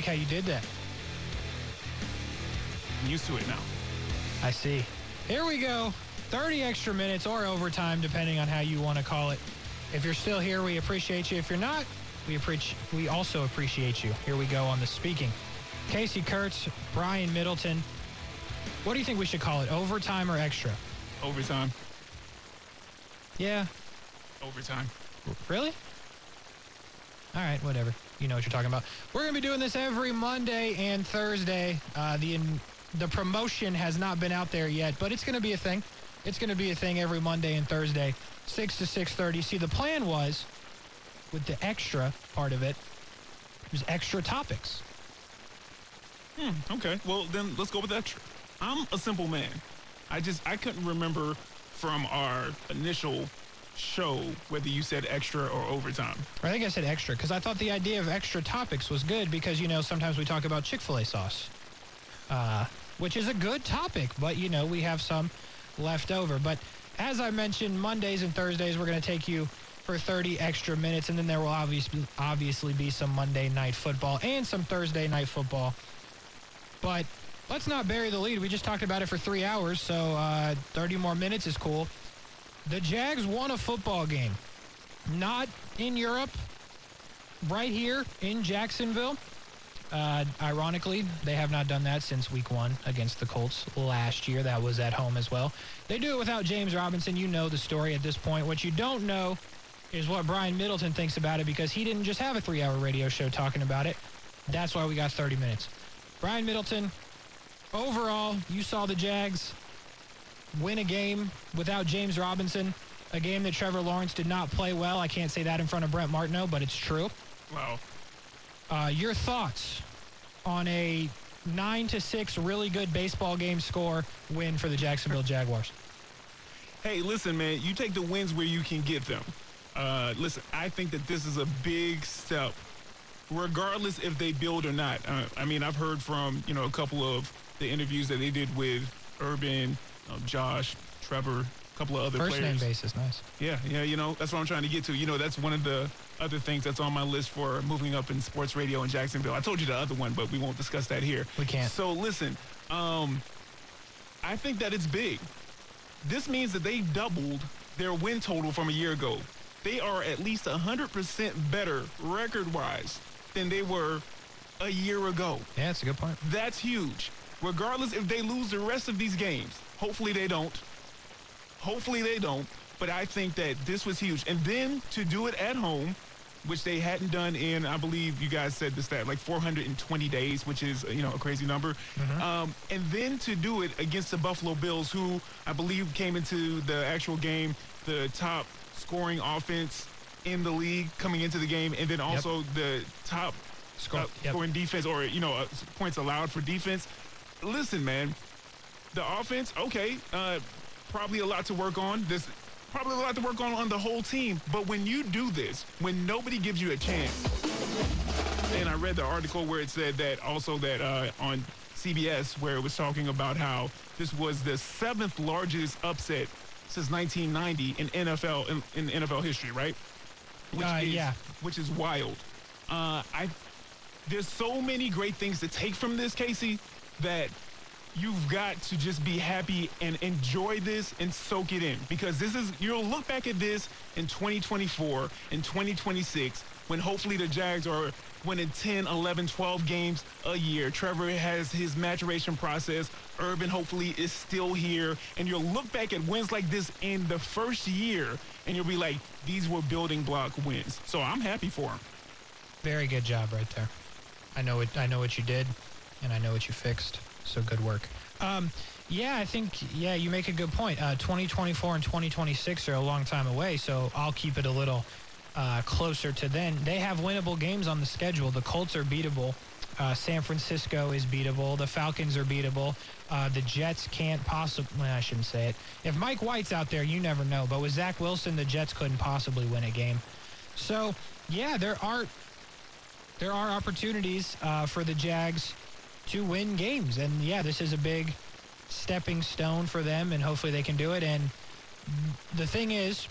like how you did that. I'm used to it now. I see. Here we go. 30 extra minutes or overtime, depending on how you want to call it. If you're still here, we appreciate you. If you're not, we appreciate we also appreciate you. Here we go on the speaking. Casey Kurtz, Brian Middleton. What do you think we should call it? Overtime or extra? Overtime. Yeah. Overtime. Really? All right, whatever. You know what you're talking about. We're going to be doing this every Monday and Thursday. Uh, the the promotion has not been out there yet, but it's going to be a thing. It's going to be a thing every Monday and Thursday, 6 to 6.30. See, the plan was, with the extra part of it, was extra topics. Hmm, okay. Well, then let's go with extra. I'm a simple man. I just, I couldn't remember from our initial show whether you said extra or overtime. I think I said extra because I thought the idea of extra topics was good because, you know, sometimes we talk about Chick-fil-A sauce, uh, which is a good topic, but, you know, we have some left over. But as I mentioned, Mondays and Thursdays, we're going to take you for 30 extra minutes, and then there will obviously, obviously be some Monday night football and some Thursday night football. But let's not bury the lead. We just talked about it for three hours, so uh, 30 more minutes is cool. The Jags won a football game. Not in Europe, right here in Jacksonville. Uh, ironically, they have not done that since week one against the Colts last year. That was at home as well. They do it without James Robinson. You know the story at this point. What you don't know is what Brian Middleton thinks about it because he didn't just have a three hour radio show talking about it. That's why we got 30 minutes. Brian Middleton, overall, you saw the Jags win a game without James Robinson, a game that Trevor Lawrence did not play well. I can't say that in front of Brent Martineau, but it's true. Wow. Uh, your thoughts on a nine to six really good baseball game score win for the Jacksonville Jaguars? Hey, listen, man, you take the wins where you can get them. Uh, listen, I think that this is a big step, regardless if they build or not. Uh, I mean, I've heard from you know a couple of the interviews that they did with Urban, uh, Josh, Trevor, a couple of other First players. name basis, nice. Yeah, yeah, you know, that's what I'm trying to get to. You know, that's one of the other things that's on my list for moving up in sports radio in Jacksonville. I told you the other one, but we won't discuss that here. We can't. So listen, um, I think that it's big. This means that they doubled their win total from a year ago. They are at least 100% better record-wise than they were a year ago. Yeah, that's a good point. That's huge. Regardless if they lose the rest of these games. Hopefully they don't. Hopefully they don't. But I think that this was huge. And then to do it at home, which they hadn't done in, I believe you guys said this stat, like 420 days, which is, you know, a crazy number. Um, and then to do it against the Buffalo Bills, who I believe came into the actual game the top scoring offense in the league coming into the game, and then also the top Score- uh, yep. scoring defense or, you know, uh, points allowed for defense. Listen, man, the offense, okay, uh, probably a lot to work on. This probably a lot to work on on the whole team. But when you do this, when nobody gives you a chance, and I read the article where it said that also that uh, on CBS where it was talking about how this was the seventh largest upset since 1990 in NFL in, in NFL history, right? Which Uh, is, yeah. which is wild. Uh, I there's so many great things to take from this, Casey, that you've got to just be happy and enjoy this and soak it in because this is you'll look back at this in 2024 and 2026 when hopefully the Jags are winning 10, 11, 12 games a year. Trevor has his maturation process. Urban hopefully is still here and you'll look back at wins like this in the first year and you'll be like these were building block wins. So I'm happy for him. Very good job right there. I know it. I know what you did, and I know what you fixed. So good work. Um, yeah, I think yeah, you make a good point. Uh, 2024 and 2026 are a long time away, so I'll keep it a little uh, closer to then. They have winnable games on the schedule. The Colts are beatable. Uh, San Francisco is beatable. The Falcons are beatable. Uh, the Jets can't possibly. I shouldn't say it. If Mike White's out there, you never know. But with Zach Wilson, the Jets couldn't possibly win a game. So yeah, there are there are opportunities uh, for the Jags to win games. And yeah, this is a big stepping stone for them, and hopefully they can do it. And the thing is,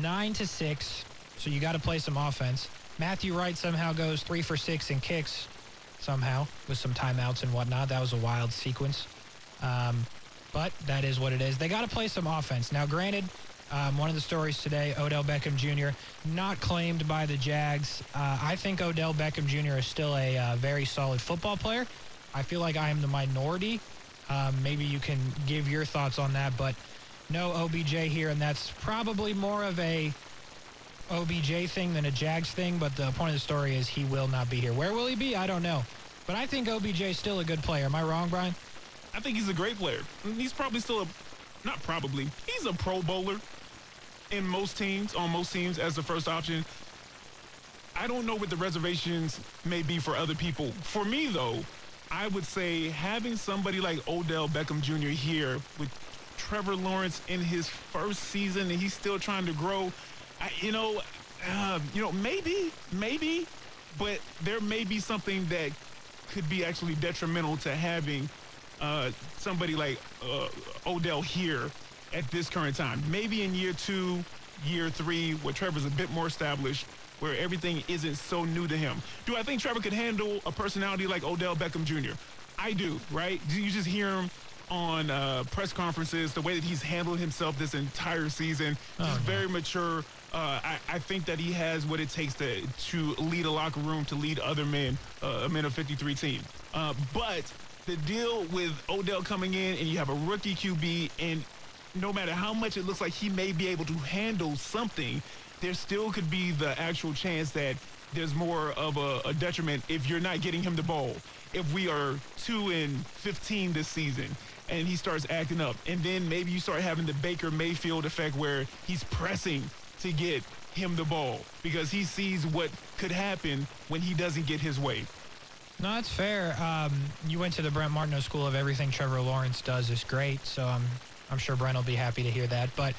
nine to six, so you got to play some offense. Matthew Wright somehow goes three for six and kicks somehow with some timeouts and whatnot. That was a wild sequence. Um, but that is what it is. They got to play some offense. Now, granted, um, one of the stories today, Odell Beckham Jr., not claimed by the Jags. Uh, I think Odell Beckham Jr. is still a uh, very solid football player. I feel like I am the minority. Um, maybe you can give your thoughts on that, but no OBJ here, and that's probably more of a OBJ thing than a Jags thing, but the point of the story is he will not be here. Where will he be? I don't know. But I think OBJ is still a good player. Am I wrong, Brian? I think he's a great player. He's probably still a, not probably, he's a pro bowler in most teams, on most teams as the first option. I don't know what the reservations may be for other people. For me, though, I would say having somebody like Odell Beckham Jr. here with Trevor Lawrence in his first season and he's still trying to grow, I, you know, uh, you know, maybe, maybe, but there may be something that could be actually detrimental to having uh, somebody like uh, Odell here at this current time. Maybe in year two, year three, where Trevor's a bit more established, where everything isn't so new to him. Do I think Trevor could handle a personality like Odell Beckham Jr.? I do, right? Do you just hear him on uh, press conferences, the way that he's handled himself this entire season, oh, just no. very mature. Uh, I, I, think that he has what it takes to to lead a locker room, to lead other men, uh, a men of 53 team. Uh, but the deal with Odell coming in and you have a rookie QB and no matter how much it looks like he may be able to handle something, there still could be the actual chance that there's more of a, a, detriment if you're not getting him the ball. If we are 2 and 15 this season and he starts acting up, and then maybe you start having the Baker Mayfield effect where he's pressing to get him the ball because he sees what could happen when he doesn't get his way. No, that's fair. Um, you went to the Brent Martineau School of everything Trevor Lawrence does is great, so I'm I'm sure Brent will be happy to hear that. But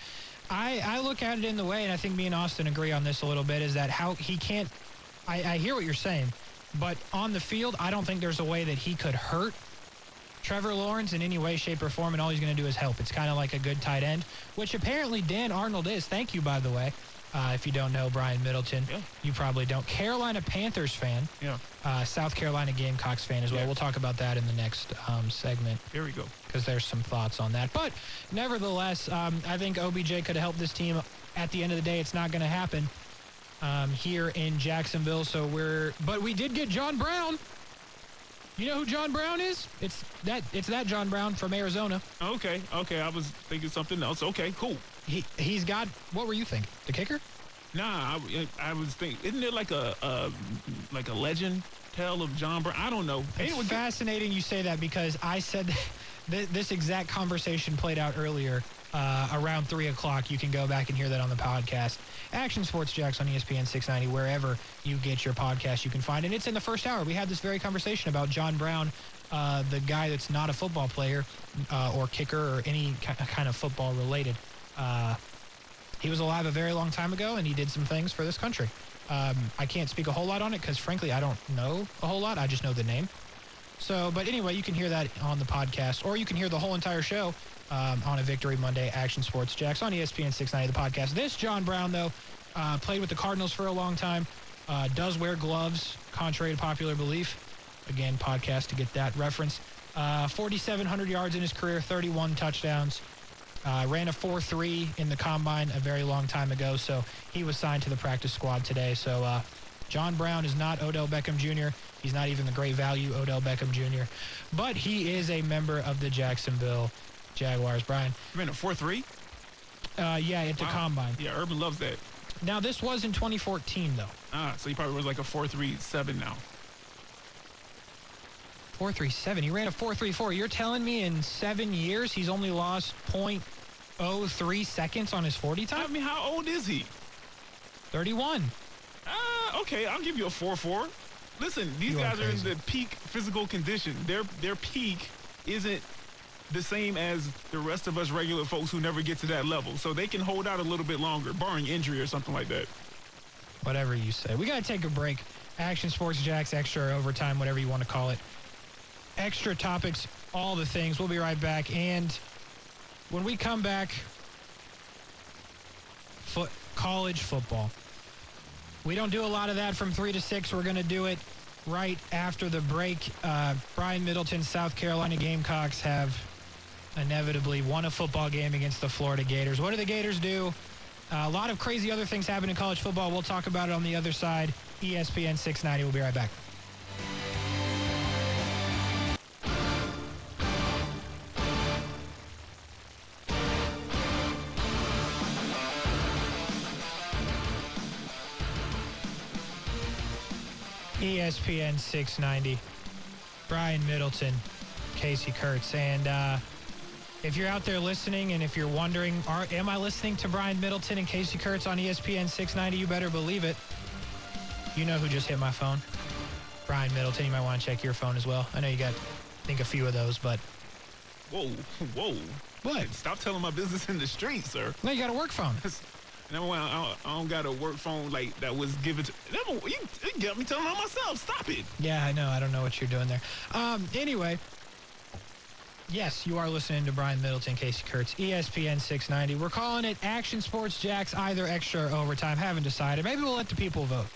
I, I look at it in the way, and I think me and Austin agree on this a little bit, is that how he can't. I, I hear what you're saying, but on the field, I don't think there's a way that he could hurt Trevor Lawrence in any way, shape, or form, and all he's going to do is help. It's kind of like a good tight end, which apparently Dan Arnold is. Thank you, by the way. Uh, if you don't know Brian Middleton, yeah. you probably don't. Carolina Panthers fan. Yeah. Uh, South Carolina Gamecocks fan as well. Yeah. We'll talk about that in the next um, segment. Here we go. Because there's some thoughts on that. But nevertheless, um, I think OBJ could have helped this team. At the end of the day, it's not going to happen um, here in Jacksonville. So we're, but we did get John Brown. You know who John Brown is? It's that it's that John Brown from Arizona. Okay, okay. I was thinking something else. Okay, cool. He he's got. What were you thinking? The kicker? Nah, I, I was thinking. Isn't there like a, a like a legend tale of John Brown? I don't know. It's anyway, fascinating you say that because I said this exact conversation played out earlier uh, around 3 o'clock. You can go back and hear that on the podcast. Action Sports Jax on ESPN 690, wherever you get your podcast, you can find. And it's in the first hour. We had this very conversation about John Brown, uh, the guy that's not a football player uh, or kicker or any kind of football related. Uh, he was alive a very long time ago, and he did some things for this country. Um, I can't speak a whole lot on it because, frankly, I don't know a whole lot. I just know the name. So, but anyway, you can hear that on the podcast, or you can hear the whole entire show um, on a Victory Monday Action Sports Jax on ESPN 690, the podcast. This John Brown, though, uh, played with the Cardinals for a long time, uh, does wear gloves, contrary to popular belief. Again, podcast to get that reference. Uh, 4,700 yards in his career, 31 touchdowns. Uh, ran a 4-3 in the combine a very long time ago, so he was signed to the practice squad today. So uh, John Brown is not Odell Beckham Jr. He's not even the great value Odell Beckham Jr., but he is a member of the Jacksonville Jaguars. Brian. You mean a 4-3? Uh, yeah, at the wow. combine. Yeah, Urban loves that. Now, this was in 2014, though. Ah, so he probably was like a 4-3-7 now. 4-3-7. He ran a 4-3-4. You're telling me in seven years he's only lost .03 seconds on his 40 time? I mean, how old is he? 31. Uh, okay, I'll give you a 4-4. Listen, these you guys are, are in the peak physical condition. Their their peak isn't the same as the rest of us regular folks who never get to that level. So they can hold out a little bit longer, barring injury or something like that. Whatever you say. We got to take a break. Action Sports Jax, extra overtime, whatever you want to call it. Extra topics, all the things. We'll be right back. And when we come back, college football. We don't do a lot of that from 3 to 6. We're going to do it right after the break. Uh, Brian Middleton, South Carolina Gamecocks have inevitably won a football game against the Florida Gators. What do the Gators do? Uh, a lot of crazy other things happen in college football. We'll talk about it on the other side. ESPN 690. We'll be right back. ESPN 690. Brian Middleton, Casey Kurtz, and uh, if you're out there listening and if you're wondering, are, am I listening to Brian Middleton and Casey Kurtz on ESPN 690? You better believe it. You know who just hit my phone. Brian Middleton. You might want to check your phone as well. I know you got, I think, a few of those, but Whoa, whoa. What? Stop telling my business in the street, sir. no, you got a work phone. Number one, I don't, I don't got a work phone like that was given to. Number, you, you got me telling on myself. Stop it. Yeah, I know. I don't know what you're doing there. Um, anyway, yes, you are listening to Brian Middleton, Casey Kurtz, ESPN 690. We're calling it Action Sports Jax, either extra or overtime. Haven't decided. Maybe we'll let the people vote.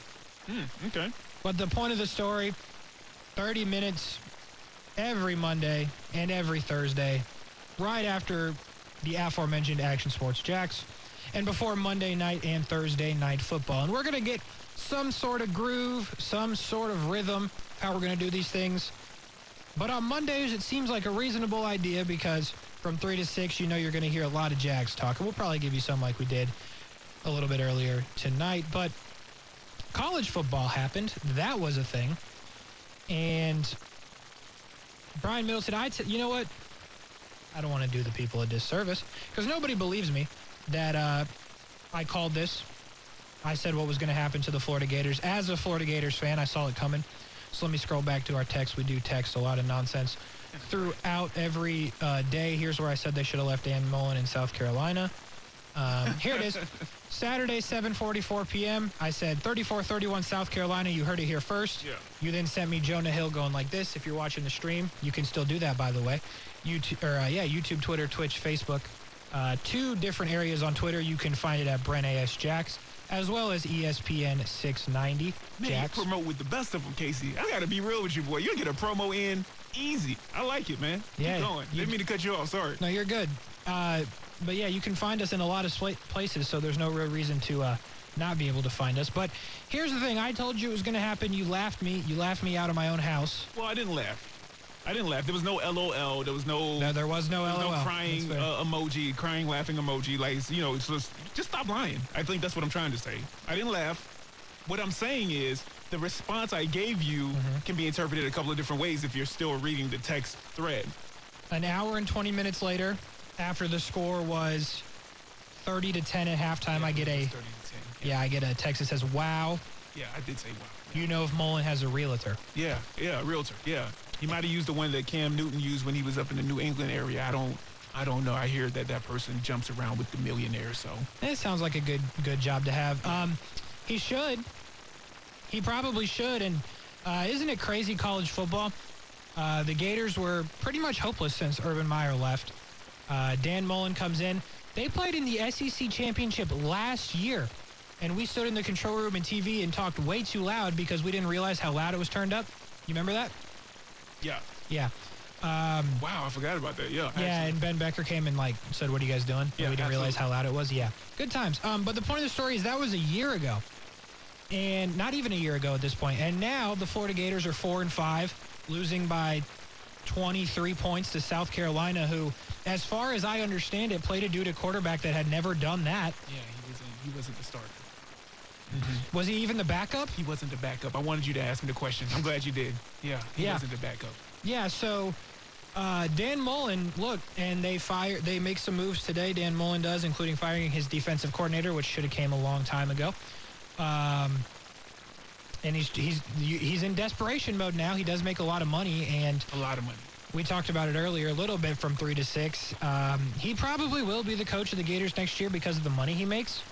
Hmm, okay. But the point of the story 30 minutes every Monday and every Thursday, right after the aforementioned Action Sports Jax, and before Monday night and Thursday night football. And we're going to get some sort of groove, some sort of rhythm, how we're going to do these things. But on Mondays, it seems like a reasonable idea because from 3 to 6, you know you're going to hear a lot of Jags talk. And we'll probably give you some like we did a little bit earlier tonight. But college football happened. That was a thing. And Brian Middleton, I, t- you know what? I don't want to do the people a disservice because nobody believes me that uh, I called this. I said what was going to happen to the Florida Gators. As a Florida Gators fan, I saw it coming. So let me scroll back to our text. We do text a lot of nonsense throughout every uh, day. Here's where I said they should have left Dan Mullen in South Carolina. Um, here it is. Saturday, 7:44 p.m. I said 34-31 South Carolina. You heard it here first. Yeah. You then sent me Jonah Hill going like this. If you're watching the stream, you can still do that, by the way. YouTube, or uh, yeah, YouTube, Twitter, Twitch, Facebook. Uh, two different areas on Twitter. You can find it at Brent AS Jacks, as well as ESPN 690 Man, Jacks. you promote with the best of them, Casey. I gotta be real with you, boy. You get a promo in easy. I like it, man. Yeah, Keep going. you- Didn't mean to cut you off. Sorry. No, you're good. Uh, but yeah, you can find us in a lot of sla- places, so there's no real reason to uh, not be able to find us. But here's the thing: I told you it was going to happen. You laughed me. You laughed me out of my own house. Well, I didn't laugh. I didn't laugh. There was no LOL. There was no. No, there was no there was LOL. no crying uh, emoji, crying, laughing emoji. Like you know, it's just just stop lying. I think that's what I'm trying to say. I didn't laugh. What I'm saying is the response I gave you Mm-hmm. can be interpreted a couple of different ways if you're still reading the text thread. An hour and 20 minutes later, after the score was 30 to 10 at halftime, I get a 30 to 10. yeah, I get a text that says, "Wow, Yeah, I did say wow. you know if Mullen has a realtor." Yeah, yeah, a realtor. Yeah, he might have used the one that Cam Newton used when he was up in the New England area. I don't, I don't know. I hear that that person jumps around with the millionaires. So It sounds like a good good job to have. Um, he should. He probably should. And uh, isn't it crazy college football? Uh, the Gators were pretty much hopeless since Urban Meyer left. Uh, Dan Mullen comes in. They played in the SEC championship last year, and we stood in the control room and TV and talked way too loud because we didn't realize how loud it was turned up. You remember that? Yeah, Yeah. Um, wow, I forgot about that. Yeah, yeah, actually. and Ben Becker came and like said, "What are you guys doing?" And Yeah, we didn't realize how loud it was. Yeah, good times. Um, but the point of the story is that was a year ago, and not even a year ago at this point. And now the Florida Gators are four and five, losing by 23 points to South Carolina, who, as far as I understand it, played a dude at quarterback that had never done that. yeah, he wasn't. He wasn't the starter. Was he even the backup? He wasn't the backup. I wanted you to ask me the question. I'm glad you did. Yeah, he Yeah. wasn't the backup. Yeah, so uh, Dan Mullen, look, and they fire, they make some moves today. Dan Mullen does, including firing his defensive coordinator, which should have came a long time ago. Um, and he's he's he's in desperation mode now. He does make a lot of money, and A lot of money. we talked about it earlier a little bit from three to six. Um, he probably will be the coach of the Gators next year because of the money he makes.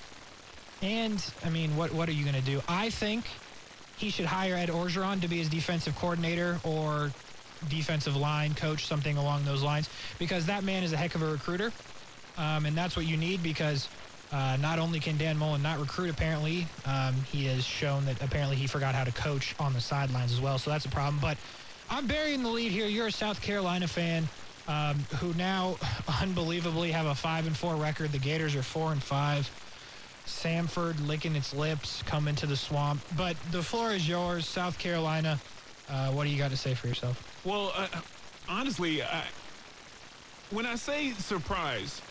And I mean, what what are you going to do? I think he should hire Ed Orgeron to be his defensive coordinator or defensive line coach, something along those lines, because that man is a heck of a recruiter, um, and that's what you need because Uh, not only can Dan Mullen not recruit, apparently, um, he has shown that apparently he forgot how to coach on the sidelines as well. So that's a problem. But I'm burying the lead here. You're a South Carolina fan um, who now unbelievably have a five and four record. The Gators are four and five. Samford licking its lips, come into the swamp. But the floor is yours, South Carolina. Uh, what do you got to say for yourself? Well, uh, honestly, I, when I say surprise,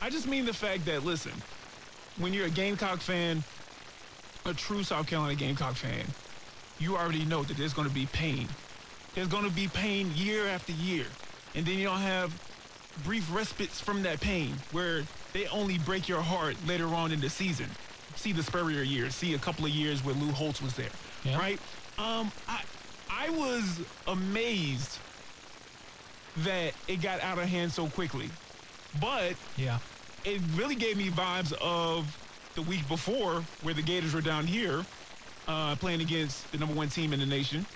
I just mean the fact that, listen, when you're a Gamecock fan, a true South Carolina Gamecock fan, you already know that there's going to be pain. There's going to be pain year after year. And then you'll have brief respites from that pain where they only break your heart later on in the season. See the Spurrier years, see a couple of years where Lou Holtz was there, Yeah. right? Um, I, I was amazed that it got out of hand so quickly. But Yeah. it really gave me vibes of the week before where the Gators were down here uh, playing against the number one team in the nation.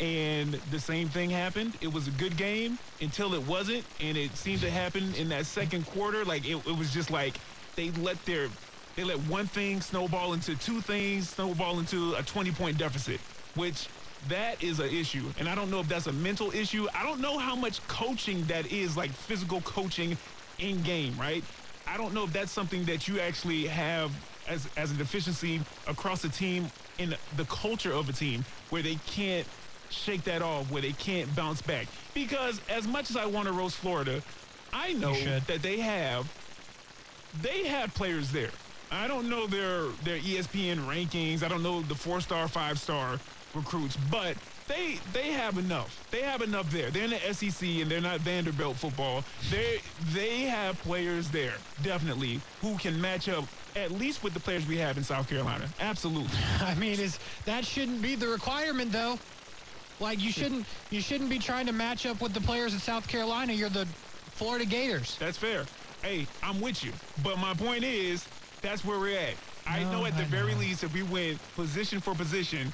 And the same thing happened. It was a good game until it wasn't. And it seemed to happen in that second quarter. Like it, it was just like they let their they let one thing snowball into two things, snowball into a 20 point deficit, which that is an issue. And I don't know if that's a mental issue. I don't know how much coaching that is, like physical coaching in game, right? I don't know if that's something that you actually have as, as a deficiency across the team in the culture of a team where they can't shake that off, where they can't bounce back. Because as much as I want to roast Florida, I know that they have they have players there. I don't know their their ESPN rankings. I don't know the four star, five star recruits, but they they have enough. They have enough there. They're in the SEC and they're not Vanderbilt football. They they have players there definitely who can match up at least with the players we have in South Carolina. Absolutely. I mean, is that shouldn't be the requirement though? Like you shouldn't you shouldn't be trying to match up with the players in South Carolina. You're the Florida Gators. That's fair. Hey, I'm with you. But my point is, that's where we're at. I No, know at the I very know. least, if we win position for position,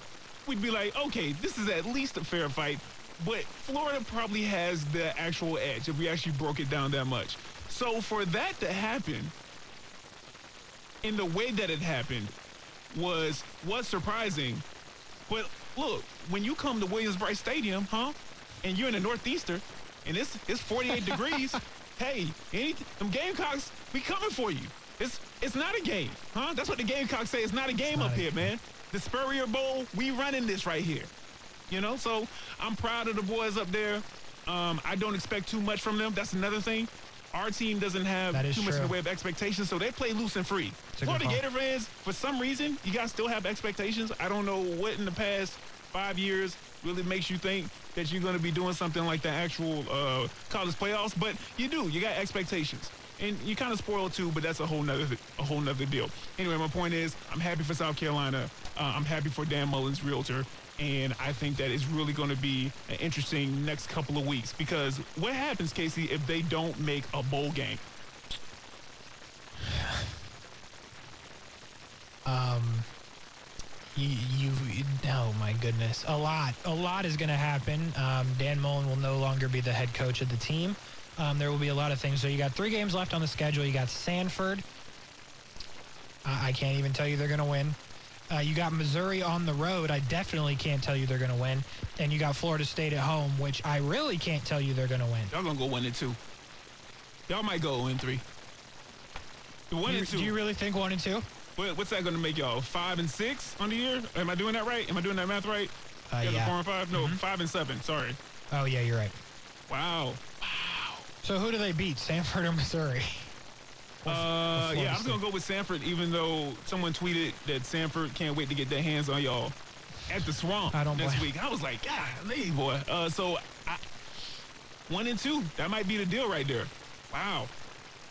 we'd be like, okay, this is at least a fair fight. But Florida probably has the actual edge if we actually broke it down that much. So for that to happen, in the way that it happened, was was surprising. But look, when you come to Williams-Brice Stadium, huh, and you're in the Northeastern, and it's it's 48 degrees, hey, any them Gamecocks, we coming for you. It's it's not a game, huh? That's what the Gamecocks say. It's not a game not up a here, man. The Spurrier Bowl, we running this right here. You know, so I'm proud of the boys up there. Um, I don't expect too much from them. That's another thing. Our team doesn't have too much in the way of expectations, so they play loose and free. Florida. Gator fans, for some reason, you guys still have expectations. I don't know what in the past five years really makes you think that you're going to be doing something like the actual uh, college playoffs, but you do. You got expectations. And you kind of spoiled too, but that's a whole nother a whole nother deal. Anyway, my point is, I'm happy for South Carolina. Uh, I'm happy for Dan Mullen's realtor, and I think that it's really going to be an interesting next couple of weeks because what happens, Casey, if they don't make a bowl game? Um, you, you, oh my goodness, a lot, a lot is going to happen. Um, Dan Mullen will no longer be the head coach of the team. Um, there will be a lot of things. So you got three games left on the schedule. You got Samford. I, I can't even tell you they're going to win. Uh, you got Missouri on the road. I definitely can't tell you they're going to win. And you got Florida State at home, which I really can't tell you they're going to win. Y'all gonna go one and two. Y'all might go in three. One You- and two. do you really think one and two? What, what's that gonna make y'all? Five and six on the year? Am I doing that right? Am I doing that math right? Uh, yeah. Four and five? No, five and seven. Sorry. Oh yeah, you're right. Wow. So who do they beat, Samford or Missouri? Uh, yeah, I'm gonna go with Samford, even though someone tweeted that Samford can't wait to get their hands on y'all at the Swamp I don't next blame- week. I was like, God, leave, boy. Uh, so I, one and two, that might be the deal right there. Wow.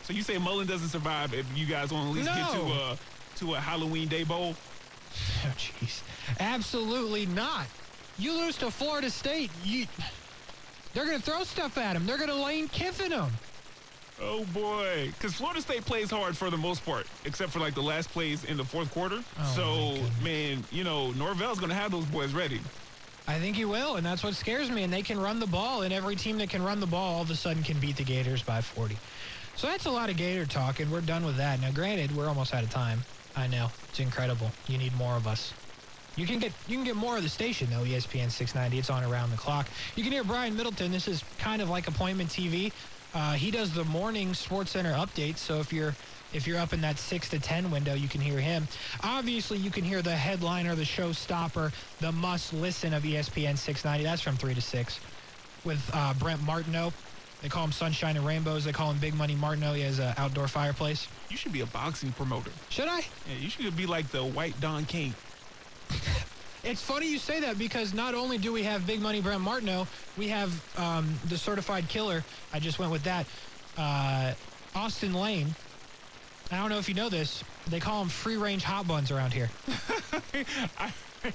So you say Mullen doesn't survive if you guys want to at least get to a to a Halloween Day bowl? Oh, jeez. Absolutely not. You lose to Florida State, you, they're going to throw stuff at him. They're going to Lane Kiffin him. Oh boy, because Florida State plays hard for the most part, except for like the last plays in the fourth quarter. Oh, so man, you know Norvell's gonna have those boys ready. I think he will, and that's what scares me. And they can run the ball, and every team that can run the ball all of a sudden can beat the Gators by 40. So that's a lot of Gator talk, and we're done with that. Now, granted, we're almost out of time. I know it's incredible. You need more of us. You can get you can get more of the station though. ESPN 690. It's on around the clock. You can hear Brian Middleton. This is kind of like appointment TV. Uh, he does the morning Sports Center updates. So if you're if you're up in that six to ten window, you can hear him. Obviously, you can hear the headliner, the showstopper, the must listen of ESPN 690. That's from three to six with uh, Brent Martineau. They call him Sunshine and Rainbows. They call him Big Money Martineau. He has an outdoor fireplace. You should be a boxing promoter. Should I? Yeah, you should be like the white Don King. It's funny you say that because not only do we have Big Money Brent Martineau, we have um, the certified killer. I just went with that. Uh, Austin Lane. I don't know if you know this. They call him free range hot buns around here. I,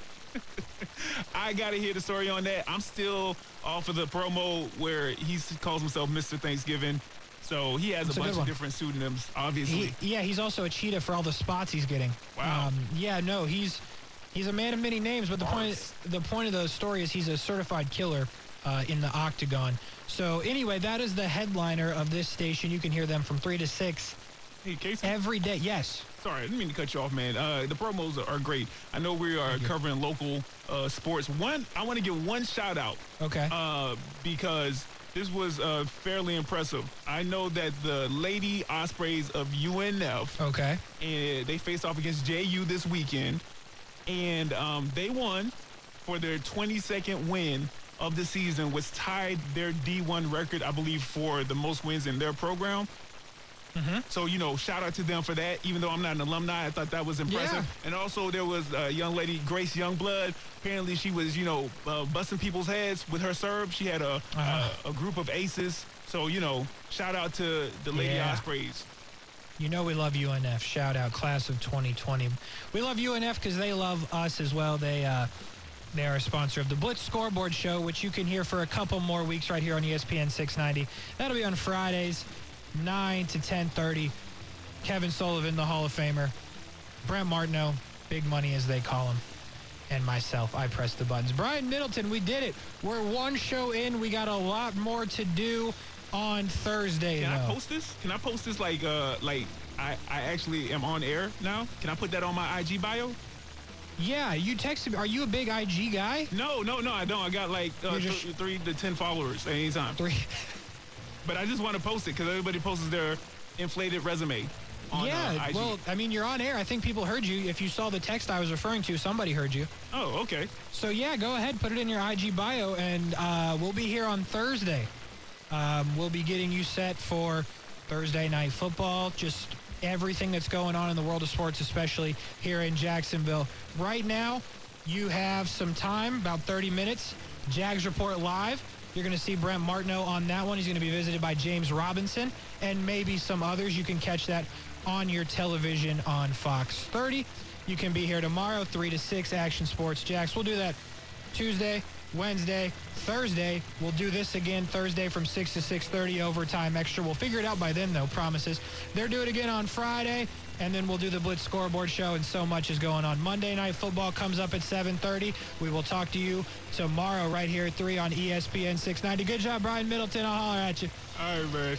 I gotta hear the story on that. I'm still off of the promo where he calls himself Mr. Thanksgiving. So he has That's a a bunch of different pseudonyms, obviously. He, yeah, he's also a cheetah for all the spots he's getting. Wow. Um, yeah, no, he's he's a man of many names, but the point the point of the story is he's a certified killer uh, in the octagon. So anyway, that is the headliner of this station. You can hear them from three to six hey, Casey. every day. Yes. Sorry, I didn't mean to cut you off, man. Uh, the promos are, are great. I know we are covering local uh, sports. One, I want to give one shout out Okay. uh, because this was uh, fairly impressive. I know that the Lady Ospreys of UNF, okay. and they faced off against JU this weekend, and um, they won for their 22nd win of the season, which tied their D1 record, I believe, for the most wins in their program. So, you know, shout out to them for that. Even though I'm not an alumni, I thought that was impressive. Yeah. And also, there was a young lady, Grace Youngblood. Apparently, she was, you know, uh, busting people's heads with her serve. She had a, Uh-huh. a a group of aces. So, you know, shout out to the Lady Yeah. Ospreys. You know we love UNF. Shout out class of 2020. We love UNF because they love us as well. They uh, they are a sponsor of the Blitz Scoreboard Show, which you can hear for a couple more weeks right here on ESPN 690. That'll be on Fridays, 9 to 10:30. Kevin Sullivan, the Hall of Famer, Brent Martineau, Big Money as they call him, and myself. I press the buttons. Brian Middleton, we did it. We're one show in. We got a lot more to do on Thursday. Can I post this? Can I post this like uh like I, I actually am on air now? Can I put that on my IG bio? Yeah, you texted me. Are you a big IG guy? No, no, no, I don't. I got like uh, just- th- three to ten followers at any time. Three. But I just want to post it because everybody posts their inflated resume on yeah, uh, IG. well, I mean, you're on air. I think people heard you. If you saw the text I was referring to, somebody heard you. oh, okay. So, yeah, go ahead, put it in your IG bio, and uh, we'll be here on Thursday. Um, we'll be getting you set for Thursday night football, just everything that's going on in the world of sports, especially here in Jacksonville. Right now, you have some time, about 30 minutes. Jags Report Live. You're going to see Brent Martineau on that one. He's going to be visited by James Robinson and maybe some others. You can catch that on your television on Fox 30. You can be here tomorrow, 3 to 6, Action Sports Jax. We'll do that Tuesday, Wednesday, Thursday. We'll do this again Thursday from 6 to 6.30 overtime extra. We'll figure it out by then, though, promises. They're doing it again on Friday, and then we'll do the Blitz scoreboard show, and so much is going on. Monday Night Football comes up at 7.30. We will talk to you tomorrow right here at 3 on ESPN 690. Good job, Brian Middleton. I'll holler at you. All right, man.